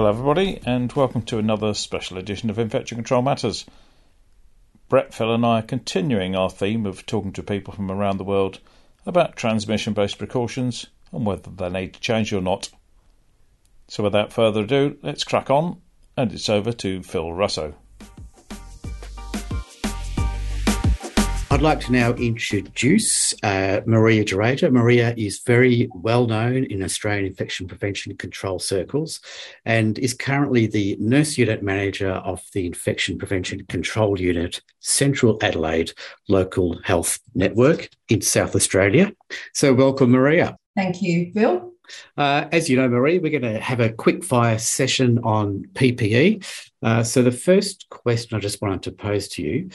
Hello, everybody, and welcome to another special edition of Infection Control Matters. Brett, Phil, and I are continuing our theme of talking to people from around the world about transmission based precautions and whether they need to change or not. So, without further ado, let's crack on, and it's over to Phil Russo. I'd like to now introduce uh, Maria Dorata. Maria is very well known in Australian infection prevention control circles and is currently the nurse unit manager of the Infection Prevention Control Unit Central Adelaide Local Health Network in South Australia. So, welcome, Maria. Thank you, Bill. Uh, as you know, Marie, we're going to have a quick fire session on PPE. Uh, so, the first question I just wanted to pose to you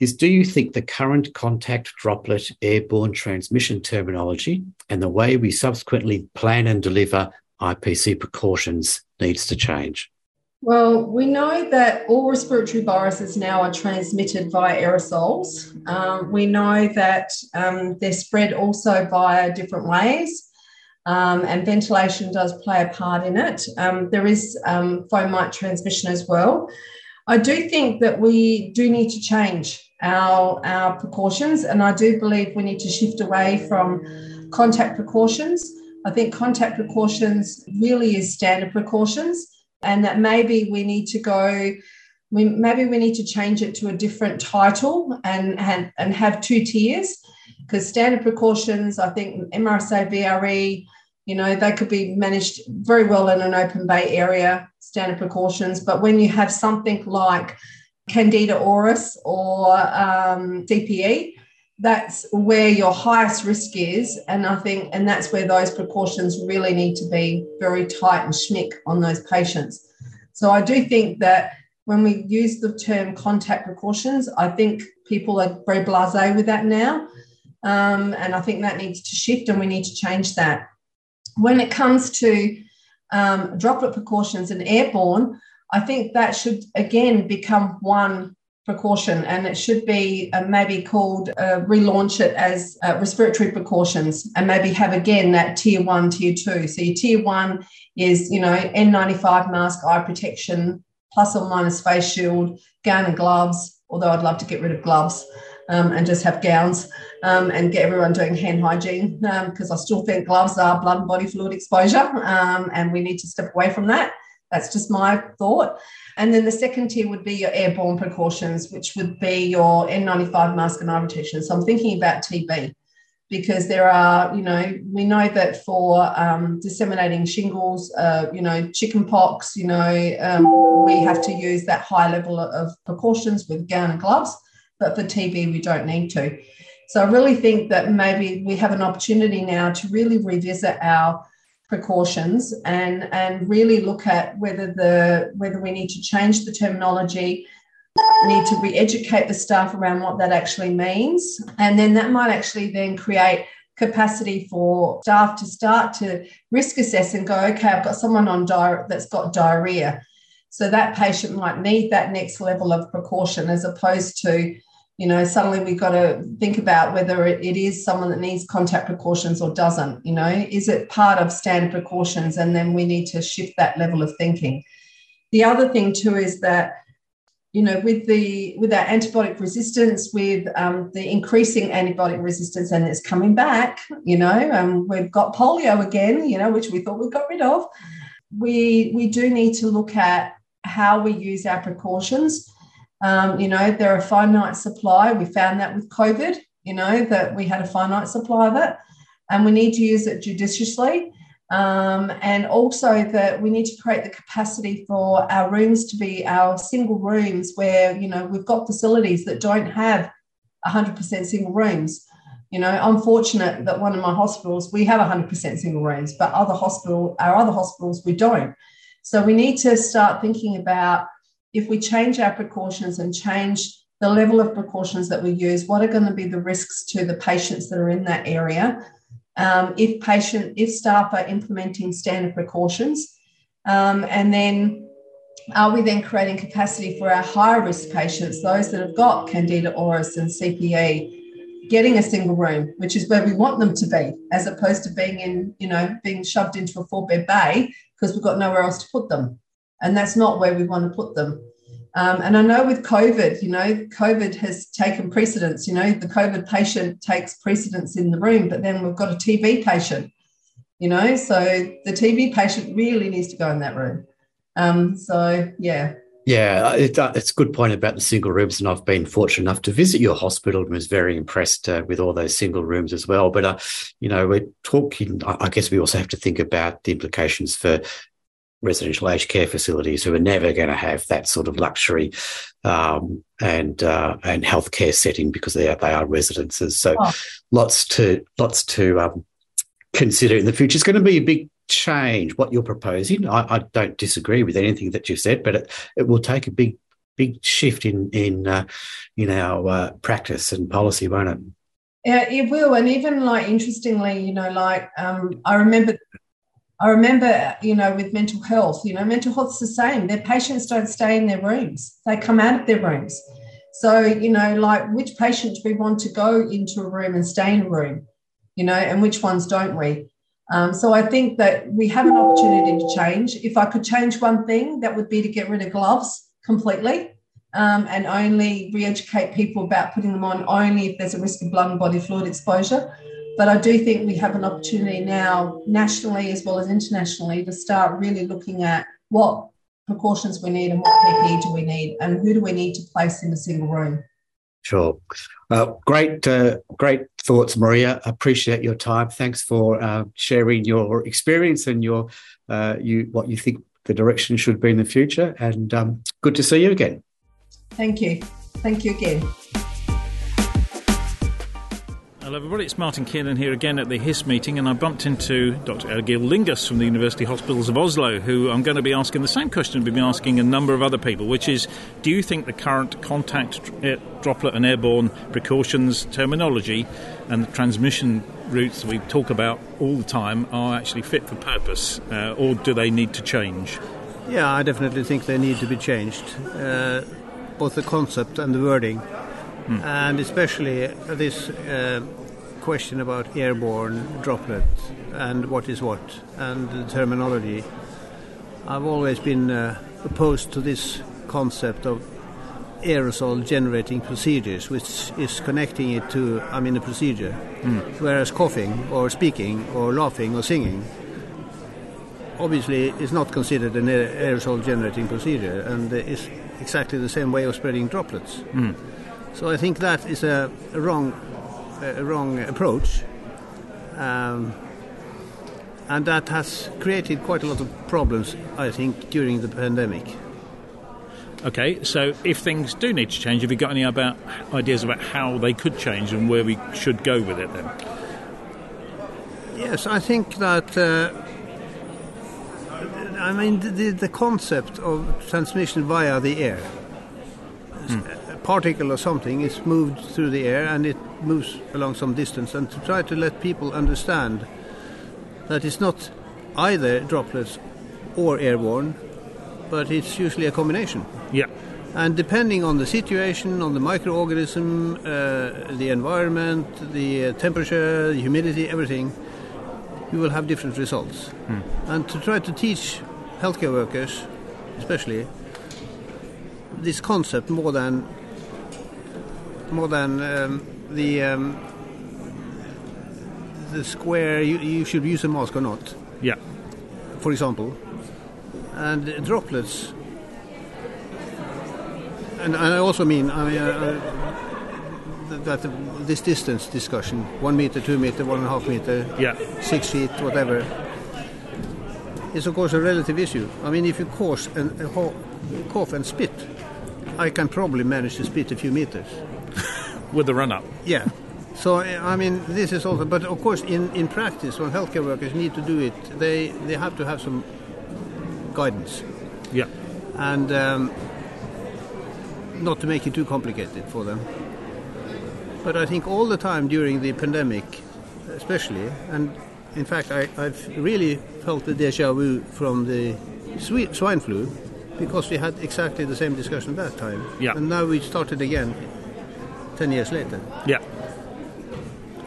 is do you think the current contact droplet airborne transmission terminology and the way we subsequently plan and deliver IPC precautions needs to change? Well, we know that all respiratory viruses now are transmitted via aerosols. Um, we know that um, they're spread also via different ways. Um, and ventilation does play a part in it. Um, there is um, foam transmission as well. I do think that we do need to change our, our precautions. And I do believe we need to shift away from contact precautions. I think contact precautions really is standard precautions, and that maybe we need to go. We, maybe we need to change it to a different title and, and, and have two tiers because standard precautions, I think MRSA, VRE, you know, they could be managed very well in an open bay area, standard precautions. But when you have something like Candida auris or um, CPE, that's where your highest risk is. And I think, and that's where those precautions really need to be very tight and schmick on those patients. So I do think that when we use the term contact precautions, I think people are very blase with that now. Um, and I think that needs to shift and we need to change that. When it comes to um, droplet precautions and airborne, I think that should again become one precaution and it should be uh, maybe called uh, relaunch it as uh, respiratory precautions and maybe have again that tier one tier two. So your tier one is you know n95 mask eye protection plus or minus face shield gown and gloves although i'd love to get rid of gloves um, and just have gowns um, and get everyone doing hand hygiene because um, i still think gloves are blood and body fluid exposure um, and we need to step away from that that's just my thought. And then the second tier would be your airborne precautions, which would be your N95 mask and eye protection. So I'm thinking about TB because there are, you know, we know that for um, disseminating shingles, uh, you know, chicken pox, you know, um, we have to use that high level of precautions with gown and gloves. But for TB, we don't need to. So I really think that maybe we have an opportunity now to really revisit our precautions and and really look at whether the whether we need to change the terminology. Need to re-educate the staff around what that actually means. And then that might actually then create capacity for staff to start to risk assess and go okay i've got someone on that's got diarrhea. So that patient might need that next level of precaution as opposed to you know, suddenly we've got to think about whether it, is someone that needs contact precautions or doesn't. You know, is it part of standard precautions? And then we need to shift that level of thinking. The other thing too is that you know with the with our antibiotic resistance with um, the increasing antibiotic resistance and it's coming back you know um, we've got polio again you know which we thought we got rid of we we do need to look at how we use our precautions um, you know, they're a finite supply. We found that with COVID, you know, that we had a finite supply of it, and we need to use it judiciously. Um, and also that we need to create the capacity for our rooms to be our single rooms where, you know, we've got facilities that don't have 100% single rooms. You know, I'm fortunate that one of my hospitals, we have 100% single rooms, but other hospital, our other hospitals, we don't. So we need to start thinking about if we change our precautions and change the level of precautions that we use, what are going to be the risks to the patients that are in that area? Um, if patient, if staff are implementing standard precautions, um, and then are we then creating capacity for our higher risk patients, those that have got Candida auris and CPE, getting a single room, which is where we want them to be, as opposed to being in, you know, being shoved into a four bed bay because we've got nowhere else to put them. And that's not where we want to put them. Um, and I know with COVID, you know, COVID has taken precedence. You know, the COVID patient takes precedence in the room, but then we've got a TB patient, you know, so the TB patient really needs to go in that room. Um, so, yeah. Yeah, it, uh, it's a good point about the single rooms, and I've been fortunate enough to visit your hospital and was very impressed uh, with all those single rooms as well. But uh, you know, we're talking. I guess we also have to think about the implications for residential aged care facilities who are never going to have that sort of luxury um, and uh, and healthcare setting because they are they are residences. So oh. lots to lots to um, consider in the future. It's going to be a big change what you're proposing. I, I don't disagree with anything that you said, but it, it will take a big big shift in in uh, in our uh, practice and policy, won't it? Yeah, it will. And even like interestingly, you know, like um, I remember I remember, you know, with mental health, you know, mental health's the same. Their patients don't stay in their rooms, they come out of their rooms. So, you know, like which patients we want to go into a room and stay in a room, you know, and which ones don't we? Um, so I think that we have an opportunity to change. If I could change one thing, that would be to get rid of gloves completely um, and only re educate people about putting them on only if there's a risk of blood and body fluid exposure. But I do think we have an opportunity now, nationally as well as internationally, to start really looking at what precautions we need and what PPE do we need and who do we need to place in a single room. Sure. Uh, great, uh, great thoughts, Maria. Appreciate your time. Thanks for uh, sharing your experience and your uh, you what you think the direction should be in the future. And um, good to see you again. Thank you. Thank you again. Hello, everybody. It's Martin Kiernan here again at the HIS meeting, and I bumped into Dr. Egil Lingaas from the University Hospitals of Oslo, who I'm going to be asking the same question we've been asking a number of other people, which is Do you think the current contact droplet and airborne precautions terminology and the transmission routes we talk about all the time are actually fit for purpose, uh, or do they need to change? Yeah, I definitely think they need to be changed, uh, both the concept and the wording. Mm. and especially this uh, question about airborne droplet and what is what and the terminology. I've always been uh, opposed to this concept of aerosol generating procedures, which is connecting it to, I mean, a procedure. Mm. Whereas coughing or speaking or laughing or singing obviously is not considered an aerosol generating procedure and is exactly the same way of spreading droplets. Mm. So I think that is a, a wrong a wrong approach. Um, and that has created quite a lot of problems, I think, during the pandemic. Okay, so if things do need to change, have you got any about ideas about how they could change and where we should go with it then? Yes, I think that. Uh, I mean, the, the concept of transmission via the air. Hmm particle or something is moved through the air and it moves along some distance. And to try to let people understand that it's not either droplets or airborne, but it's usually a combination. Yeah. And depending on the situation, on the microorganism, uh, the environment, the uh, temperature, the humidity, everything, you will have different results. Hmm. And to try to teach healthcare workers, especially, this concept more than more than um, the um, the square you, you, should use a mask or not. Yeah. For example, and droplets. And, and I also mean I mean, uh, uh that this distance discussion, one meter, two meter, one and a half meter, yeah. six feet, whatever, is of course a relative issue. I mean, if you cough and, uh, cough and spit, I can probably manage to spit a few meters with the run up. Yeah. So I mean, this is also, but of course, in, in practice, when healthcare workers need to do it, they they have to have some guidance. Yeah. And um, not to make it too complicated for them. But I think all the time during the pandemic, especially, and in fact, I, I've really felt the deja vu from the swine flu because we had exactly the same discussion that time. Yeah. And now we started again 10 years later. Yeah.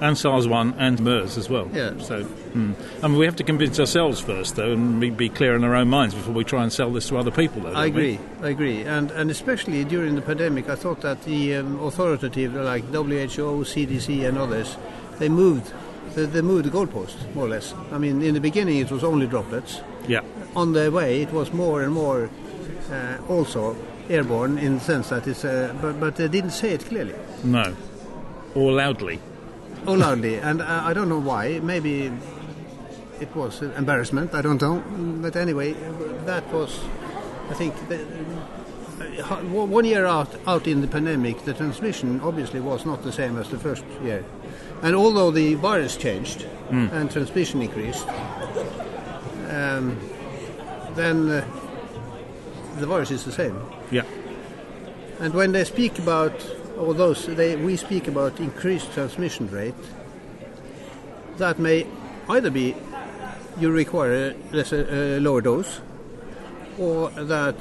and SARS-1 and MERS as well. Yeah. So, hmm. I mean, we have to convince ourselves first, though, and be, be clear in our own minds before we try and sell this to other people. Though, I don't we? agree. I agree, and and especially during the pandemic, I thought that the um, authoritative like WHO, CDC, and others, they moved. They, they moved the goalpost more or less. I mean, in the beginning it was only droplets. Yeah. On their way, it was more and more uh, also airborne in the sense that it's. Uh, but but they didn't say it clearly. No. Or loudly. Oh, loudly, and uh, I don't know why. Maybe it was an embarrassment. I don't know. But anyway, that was, I think, the, uh, one year out out in the pandemic, the transmission obviously was not the same as the first year. And although the virus changed and transmission increased, um, then uh, the virus is the same. Yeah. And when they speak about, those, they, we speak about increased transmission rate, that may either be you require a, lesser, a lower dose, or that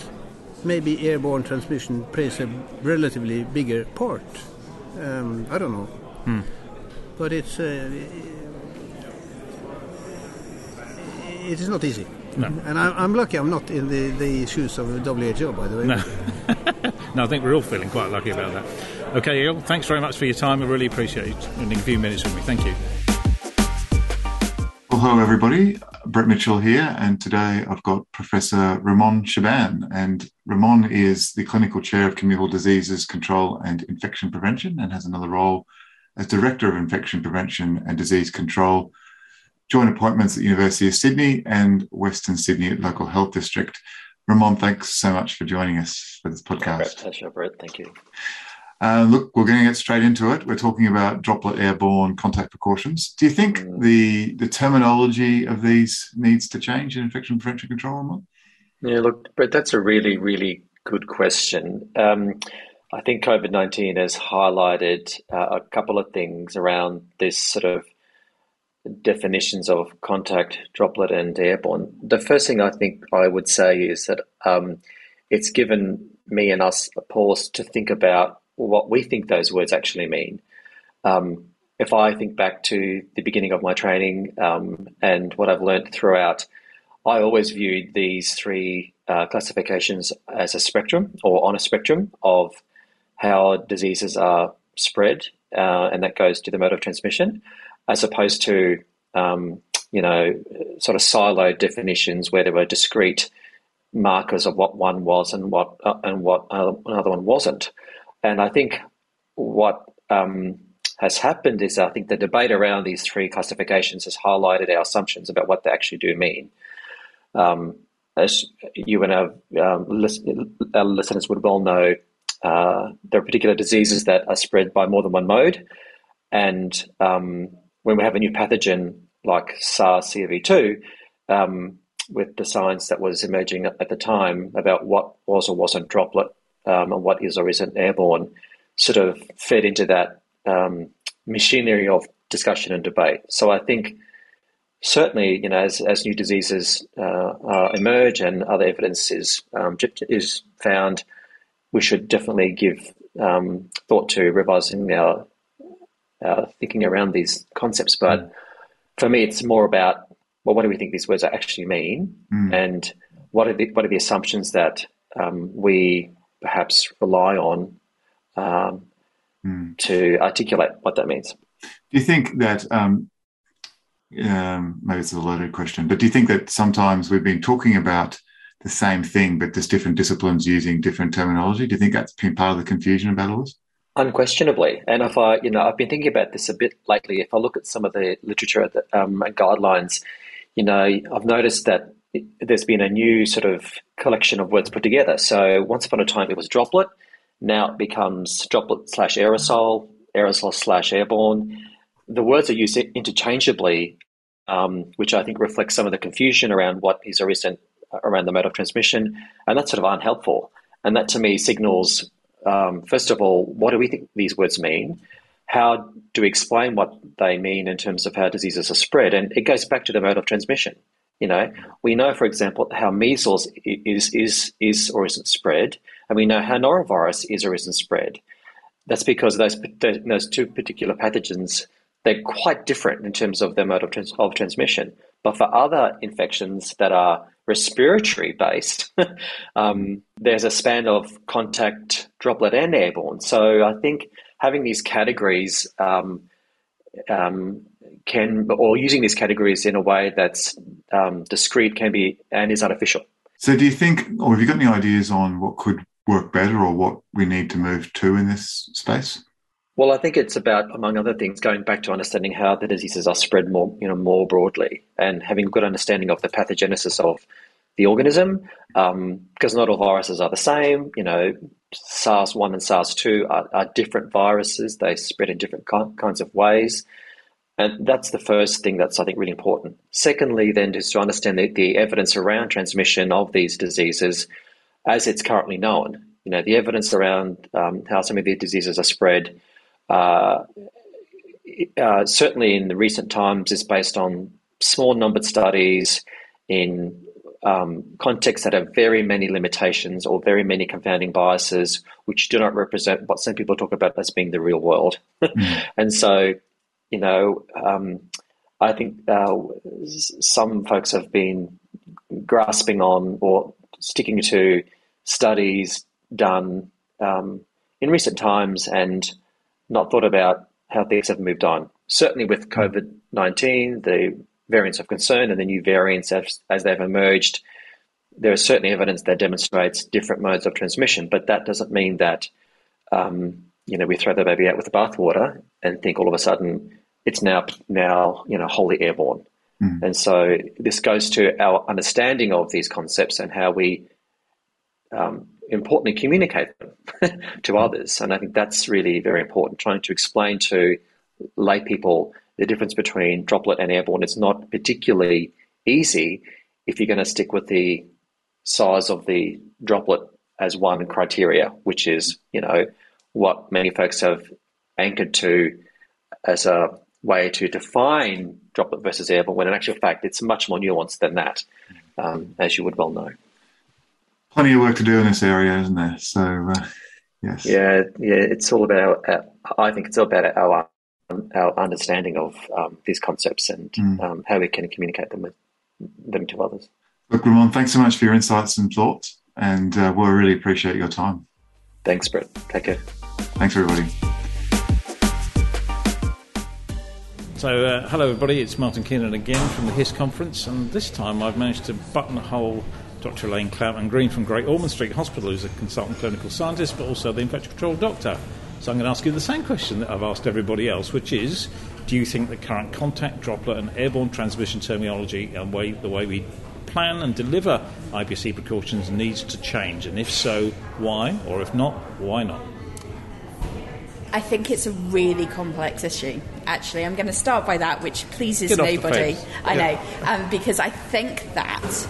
maybe airborne transmission plays a relatively bigger part. Um, I don't know. But it's uh, it is not easy. No. And I'm, I'm lucky I'm not in the, the shoes of the WHO, by the way. No. no, I think we're all feeling quite lucky about that. Okay, thanks very much for your time. I really appreciate spending a few minutes with me. Thank you. Well, hello everybody. Brett Mitchell here, and today I've got Professor Ramon Shaban. And Ramon is the Clinical Chair of Communicable Diseases Control and Infection Prevention and has another role as Director of Infection Prevention and Disease Control, joint appointments at University of Sydney and Western Sydney Local Health District. Ramon, thanks so much for joining us for this Great podcast. pleasure, Brett. Thank you. Uh, look, we're going to get straight into it. We're talking about droplet airborne contact precautions. Do you think Mm. the the terminology of these needs to change in infection prevention control? Ramon? Yeah, look, Brett, that's a really, really good question. Um, I think COVID 19 has highlighted uh, a couple of things around this sort of definitions of contact, droplet, and airborne. The first thing I think I would say is that um, it's given me and us a pause to think about what we think those words actually mean. Um, if I think back to the beginning of my training um, and what I've learned throughout, I always viewed these three uh, classifications as a spectrum or on a spectrum of how diseases are spread, uh, and that goes to the mode of transmission, as opposed to um, you know sort of siloed definitions where there were discrete markers of what one was and what uh, and what uh, another one wasn't. And I think what um, has happened is I think the debate around these three classifications has highlighted our assumptions about what they actually do mean. Um, as you and our, um, listen, our listeners would well know, uh, there are particular diseases that are spread by more than one mode. And um, when we have a new pathogen like SARS CoV 2, um, with the science that was emerging at the time about what was or wasn't droplet um, and what is or isn't airborne, sort of fed into that um, machinery of discussion and debate. So I think certainly, you know, as, as new diseases uh, uh, emerge and other evidence is um, is found, we should definitely give um, thought to revising our, our thinking around these concepts. But for me, it's more about well, what do we think these words actually mean, Mm. and what are the what are the assumptions that um, we perhaps rely on um, Mm. to articulate what that means. Do you think that um, um, maybe it's a loaded question, but do you think that sometimes we've been talking about the same thing, but just different disciplines using different terminology? Do you think that's been part of the confusion about all this? Unquestionably, and if I, you know, I've been thinking about this a bit lately. If I look at some of the literature um, and guidelines, you know, I've noticed that there's been a new sort of collection of words put together. So once upon a time it was droplet, now it becomes droplet slash aerosol, aerosol slash airborne. The words are used interchangeably, um, which I think reflects some of the confusion around what is or isn't around the mode of transmission, and that's sort of unhelpful. And that to me signals, um, first of all, what do we think these words mean? How do we explain what they mean in terms of how diseases are spread? And it goes back to the mode of transmission. You know, we know, for example, how measles is is is or isn't spread, and we know how norovirus is or isn't spread. That's because those those two particular pathogens they're quite different in terms of their mode of, trans- of transmission. But for other infections that are respiratory based, um, there's a span of contact, droplet, and airborne. So I think having these categories um, um, can, or using these categories in a way that's um, discrete can be and is artificial. So, do you think, or have you got any ideas on what could work better or what we need to move to in this space? Well, I think it's about, among other things, going back to understanding how the diseases are spread more, you know, more broadly, and having a good understanding of the pathogenesis of the organism, um, because not all viruses are the same. You know, SARS one and SARS two are, are, different viruses; they spread in different kinds of ways, and that's the first thing that's I think really important. Secondly, then is to understand the, the evidence around transmission of these diseases as it's currently known. You know, the evidence around um, how some of these diseases are spread uh, uh, certainly in the recent times is based on small numbered studies in um, contexts that have very many limitations or very many confounding biases, which do not represent what some people talk about as being the real world. mm. And so, you know, um, I think uh, some folks have been grasping on or sticking to studies done um, in recent times and not thought about how things have moved on. Certainly with COVID 19, the variants of concern and the new variants as, as they've emerged, there is certainly evidence that demonstrates different modes of transmission, but that doesn't mean that um, you know we throw the baby out with the bathwater and think all of a sudden it's now now you know wholly airborne. Mm. And so this goes to our understanding of these concepts and how we um, importantly communicate them to others. And I think that's really very important, trying to explain to lay people the difference between droplet and airborne. It's not particularly easy if you're going to stick with the size of the droplet as one criteria, which is, you know, what many folks have anchored to as a way to define droplet versus airborne, when in actual fact it's much more nuanced than that, um, as you would well know plenty of work to do in this area, isn't there? So, uh, yes. Yeah, yeah. It's all about. Uh, I think it's all about our our understanding of um, these concepts and mm. um, how we can communicate them with them to others. Look, Ramon, thanks so much for your insights and thoughts, and uh, we'll really appreciate your time. Thanks, Brett. Take care. Thanks, everybody. So, uh, hello, everybody. It's Martin Kiernan again from the HIS conference, and this time I've managed to buttonhole Dr. Elaine Cloutman Green from Great Ormond Street Hospital, who's a consultant clinical scientist, but also the infection control doctor. So I'm going to ask you the same question that I've asked everybody else, which is do you think the current contact, droplet, and airborne transmission terminology and way, the way we plan and deliver IPC precautions needs to change? And if so, why? Or if not, why not? I think it's a really complex issue. Actually, I'm going to start by that, which pleases nobody. I yeah. know, um, because I think that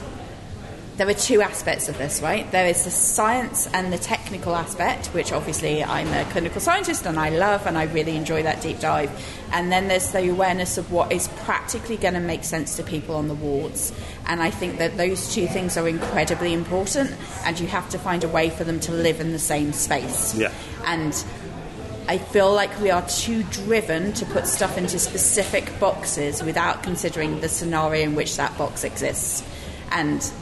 there are two aspects of this, right? There is the science and the technical aspect, which obviously I'm a clinical scientist and I love and I really enjoy that deep dive. And then there's the awareness of what is practically going to make sense to people on the wards. And I think that those two things are incredibly important and you have to find a way for them to live in the same space. Yeah. And I feel like we are too driven to put stuff into specific boxes without considering the scenario in which that box exists and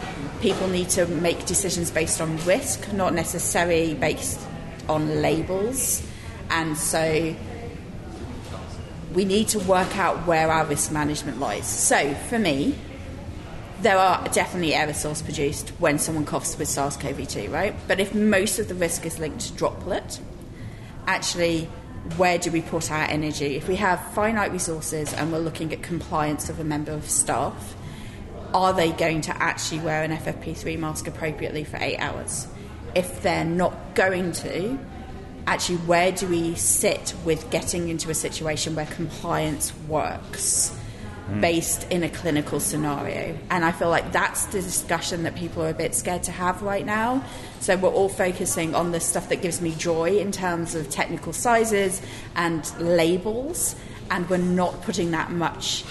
people need to make decisions based on risk, not necessarily based on labels. And so we need to work out where our risk management lies. So for me, there are definitely aerosols produced when someone coughs with SARS CoV 2, right? But if most of the risk is linked to droplet, actually, where do we put our energy? If we have finite resources and we're looking at compliance of a member of staff, are they going to actually wear an FFP3 mask appropriately for eight hours? If they're not going to, actually, where do we sit with getting into a situation where compliance works? Hmm. Based in a clinical scenario. And I feel like that's the discussion that people are a bit scared to have right now. So we're all focusing on the stuff that gives me joy in terms of technical sizes and labels, and we're not putting that much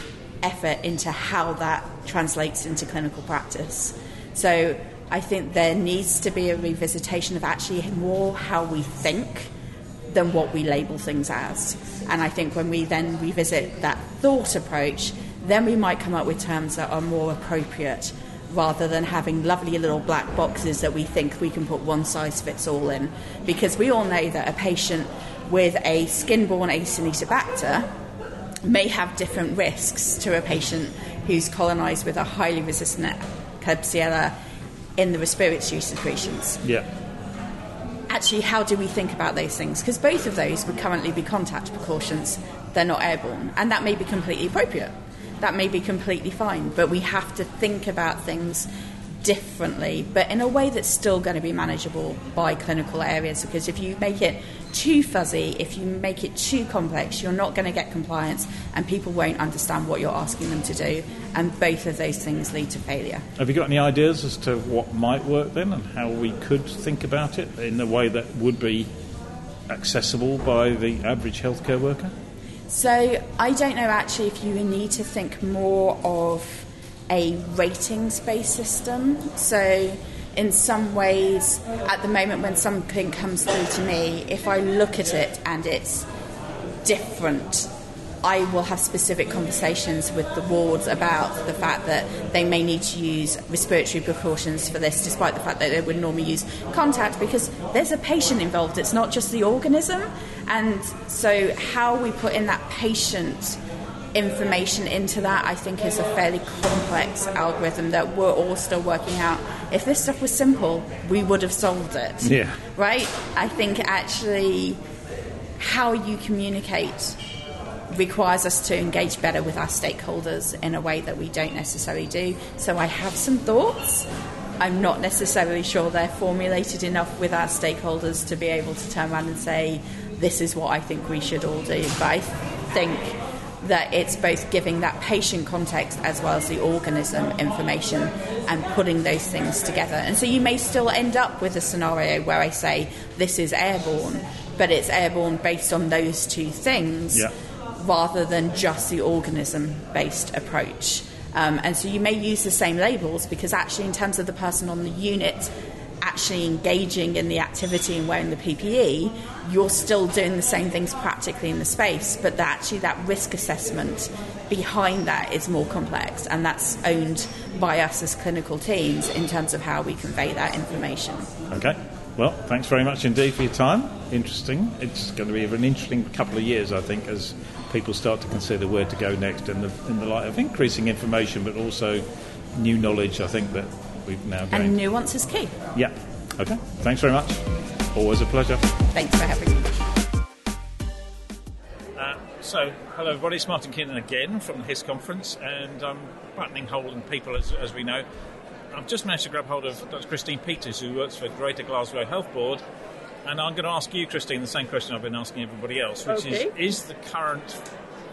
effort into how that translates into clinical practice. So I think there needs to be a revisitation of actually more how we think than what we label things as. And I think when we then revisit that thought approach, then we might come up with terms that are more appropriate rather than having lovely little black boxes that we think we can put one size fits all in. Because we all know that a patient with a skin borne Acinetobacter may have different risks to a patient who's colonised with a highly resistant Klebsiella in the respiratory secretions. Yeah. Actually, how do we think about those things? Because both of those would currently be contact precautions. They're not airborne, and that may be completely appropriate. That may be completely fine, but we have to think about things differently, but in a way that's still going to be manageable by clinical areas. Because if you make it too fuzzy, if you make it too complex, you're not going to get compliance and people won't understand what you're asking them to do. And both of those things lead to failure. Have you got any ideas as to what might work then and how we could think about it in a way that would be accessible by the average healthcare worker? So I don't know actually if you need to think more of a ratings based system. So in some ways, at the moment when something comes through to me, if I look at it and it's different, I will have specific conversations with the wards about the fact that they may need to use respiratory precautions for this, despite the fact that they would normally use contact, because there's a patient involved. It's not just the organism. And so, how we put in that patient information into that, I think, is a fairly complex algorithm that we're all still working out. If this stuff was simple, we would have solved it. Yeah. Right? I think actually how you communicate requires us to engage better with our stakeholders in a way that we don't necessarily do. So I have some thoughts. I'm not necessarily sure they're formulated enough with our stakeholders to be able to turn around and say, this is what I think we should all do. But I think that it's both giving that patient context as well as the organism information and putting those things together. And so you may still end up with a scenario where I say this is airborne, but it's airborne based on those two things Yeah. rather than just the organism based approach. Um, and so you may use the same labels because actually, in terms of the person on the unit actually engaging in the activity and wearing the PPE, you're still doing the same things practically in the space, but that actually that risk assessment behind that is more complex, and that's owned by us as clinical teams in terms of how we convey that information. Okay. Well, thanks very much indeed for your time. Interesting. It's going to be an interesting couple of years, I think, as people start to consider where to go next in the in the light of increasing information, but also new knowledge. I think that we've now And gained. nuance is key. yeah. Okay. Thanks very much. Always a pleasure. Thanks for having me. Uh, so, hello everybody, it's Martin Kiernan again from the HIS conference, and I'm buttoning hole in people as, as we know. I've just managed to grab hold of Dr. Christine Peters, who works for Greater Glasgow Health Board, and I'm going to ask you, Christine, the same question I've been asking everybody else, which Okay. is Is the current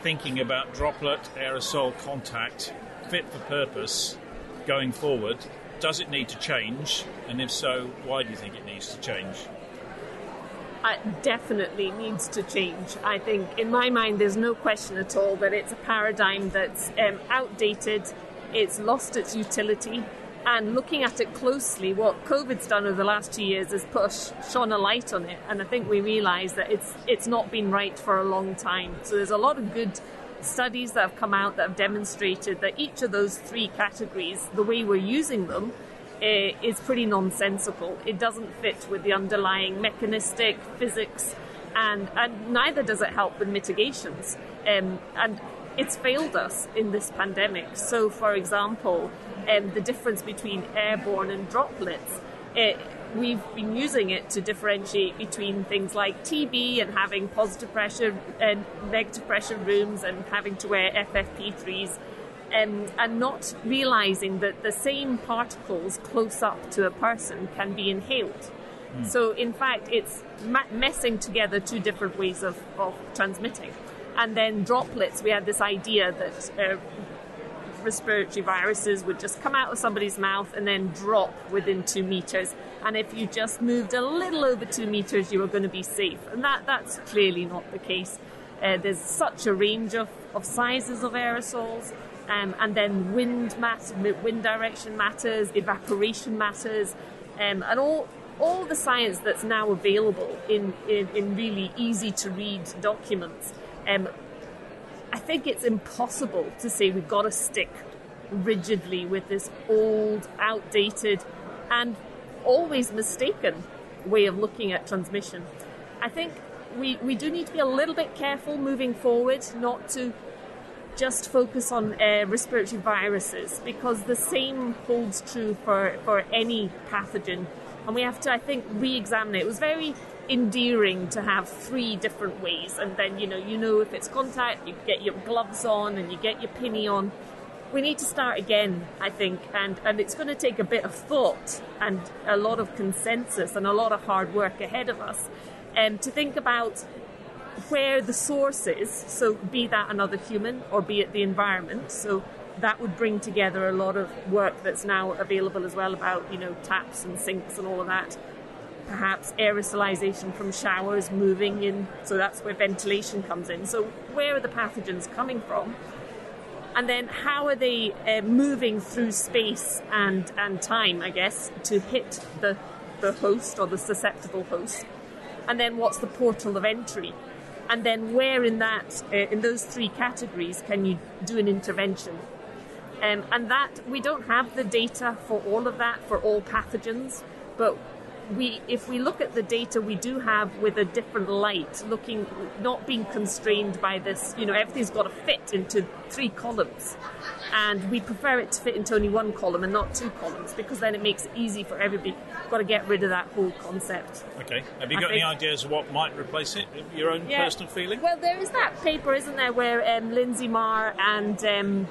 thinking about droplet aerosol contact fit for purpose going forward? Does it need to change? And if so, why do you think it needs to change? it definitely needs to change. I think, in my mind, there's no question at all that it's a paradigm that's um, outdated, it's lost its utility. And looking at it closely, what COVID's done over the last two years is put shone a light on it, and I think we realise that it's it's not been right for a long time. So there's a lot of good studies that have come out that have demonstrated that each of those three categories, the way we're using them, eh, is pretty nonsensical. It doesn't fit with the underlying mechanistic physics, and, and neither does it help with mitigations. Um, and it's failed us in this pandemic. So, for example, um, the difference between airborne and droplets. It, we've been using it to differentiate between things like TB and having positive pressure and negative pressure rooms and having to wear FFP3s um, and not realizing that the same particles close up to a person can be inhaled. So, in fact, it's ma- messing together two different ways of, of transmitting. And then droplets, we had this idea that uh, respiratory viruses would just come out of somebody's mouth and then drop within two meters. And if you just moved a little over two meters, you were going to be safe. And that, that's clearly not the case. Uh, there's such a range of, of sizes of aerosols. Um, and then wind matters, wind direction matters, evaporation matters, um, and all all the science that's now available in, in, in really easy to read documents, um, I think it's impossible to say we've got to stick rigidly with this old, outdated, and always mistaken way of looking at transmission. I think we, we do need to be a little bit careful moving forward, not to just focus on uh, respiratory viruses, because the same holds true for, for any pathogen. And we have to, I think, re examine it. It was very endearing to have three different ways, and then you know, you know if it's contact, you get your gloves on and you get your pinny on we need to start again, I think, and, and it's going to take a bit of thought and a lot of consensus and a lot of hard work ahead of us um, to think about where the source is. So, be that another human or be it the environment. So, that would bring together a lot of work that's now available as well about, you know, taps and sinks and all of that. Perhaps aerosolization from showers moving in, so that's where ventilation comes in. So, where are the pathogens coming from? And then how are they uh, moving through space and, and time, I guess, to hit the, the host or the susceptible host? And then what's the portal of entry? And then where in that, uh, in those three categories, can you do an intervention? Um, and that we don't have the data for all of that for all pathogens, but we, if we look at the data we do have with a different light, looking, not being constrained by this, you know, everything's got to fit into three columns. And we prefer it to fit into only one column and not two columns because then it makes it easy for everybody. We've Got to get rid of that whole concept. Okay. Have you got any ideas of what might replace it? Your own yeah. personal feeling? Well, there is that paper, isn't there, where um, Lindsay Marr and um,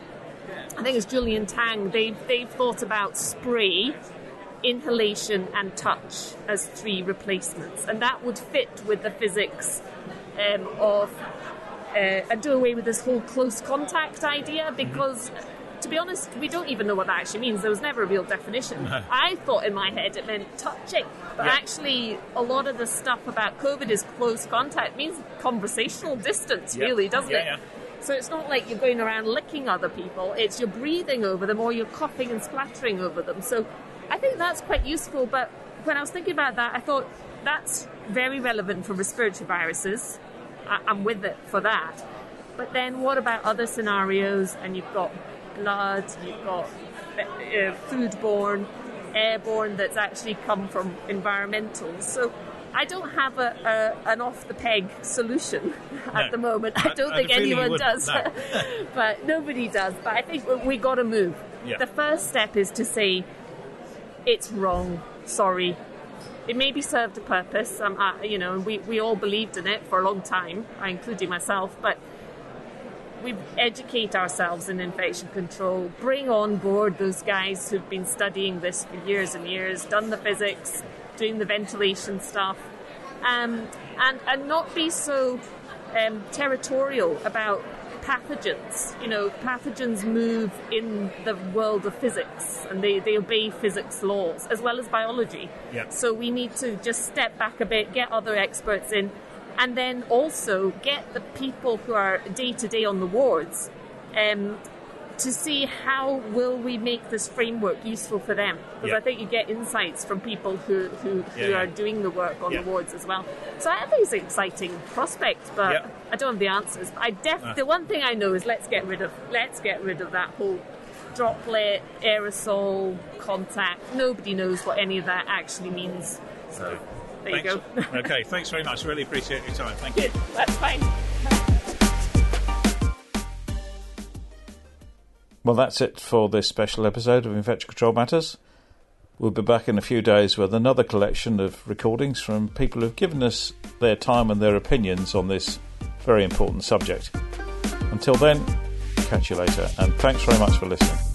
I think it's Julian Tang, they've, they've thought about spray inhalation and touch as three replacements, and that would fit with the physics um, of uh, and do away with this whole close contact idea because. To be honest, we don't even know what that actually means. There was never a real definition. No. I thought in my head it meant touching, but yeah. actually, a lot of the stuff about COVID is close contact. It means conversational distance, yeah. really, doesn't yeah, it? So it's not like you're going around licking other people, it's you're breathing over them or you're coughing and splattering over them. So I think that's quite useful, but when I was thinking about that, I thought that's very relevant for respiratory viruses. I- am with it for that. But then what about other scenarios? And you've got blood, you've got uh, foodborne, airborne that's actually come from environmental. So I don't have a, a an off the peg solution no. at the moment. I don't I, think anyone does, no. but nobody does. But I think we got to move. Yeah. The first step is to say it's wrong. Sorry. It maybe served a purpose. Um, uh, you know, we, we all believed in it for a long time, including myself, but we educate ourselves in infection control, bring on board those guys who've been studying this for years and years, done the physics, doing the ventilation stuff, um, and, and not be so um, territorial about pathogens. You know, pathogens move in the world of physics and they, they obey physics laws as well as biology. Yeah. So we need to just step back a bit, get other experts in, and then also get the people who are day to day on the wards um, to see how will we make this framework useful for them because I think you get insights from people who who, who yeah, are doing the work on the wards as well. So I think it's an exciting prospect, but I don't have the answers. I def uh. the one thing I know is let's get rid of let's get rid of that whole droplet aerosol contact. Nobody knows what any of that actually means. So there thanks. you go. okay, thanks very much. Really appreciate your time. Thank you. That's fine. Well, that's it for this special episode of Infection Control Matters. We'll be back in a few days with another collection of recordings from people who've given us their time and their opinions on this very important subject. Until then, catch you later, and thanks very much for listening.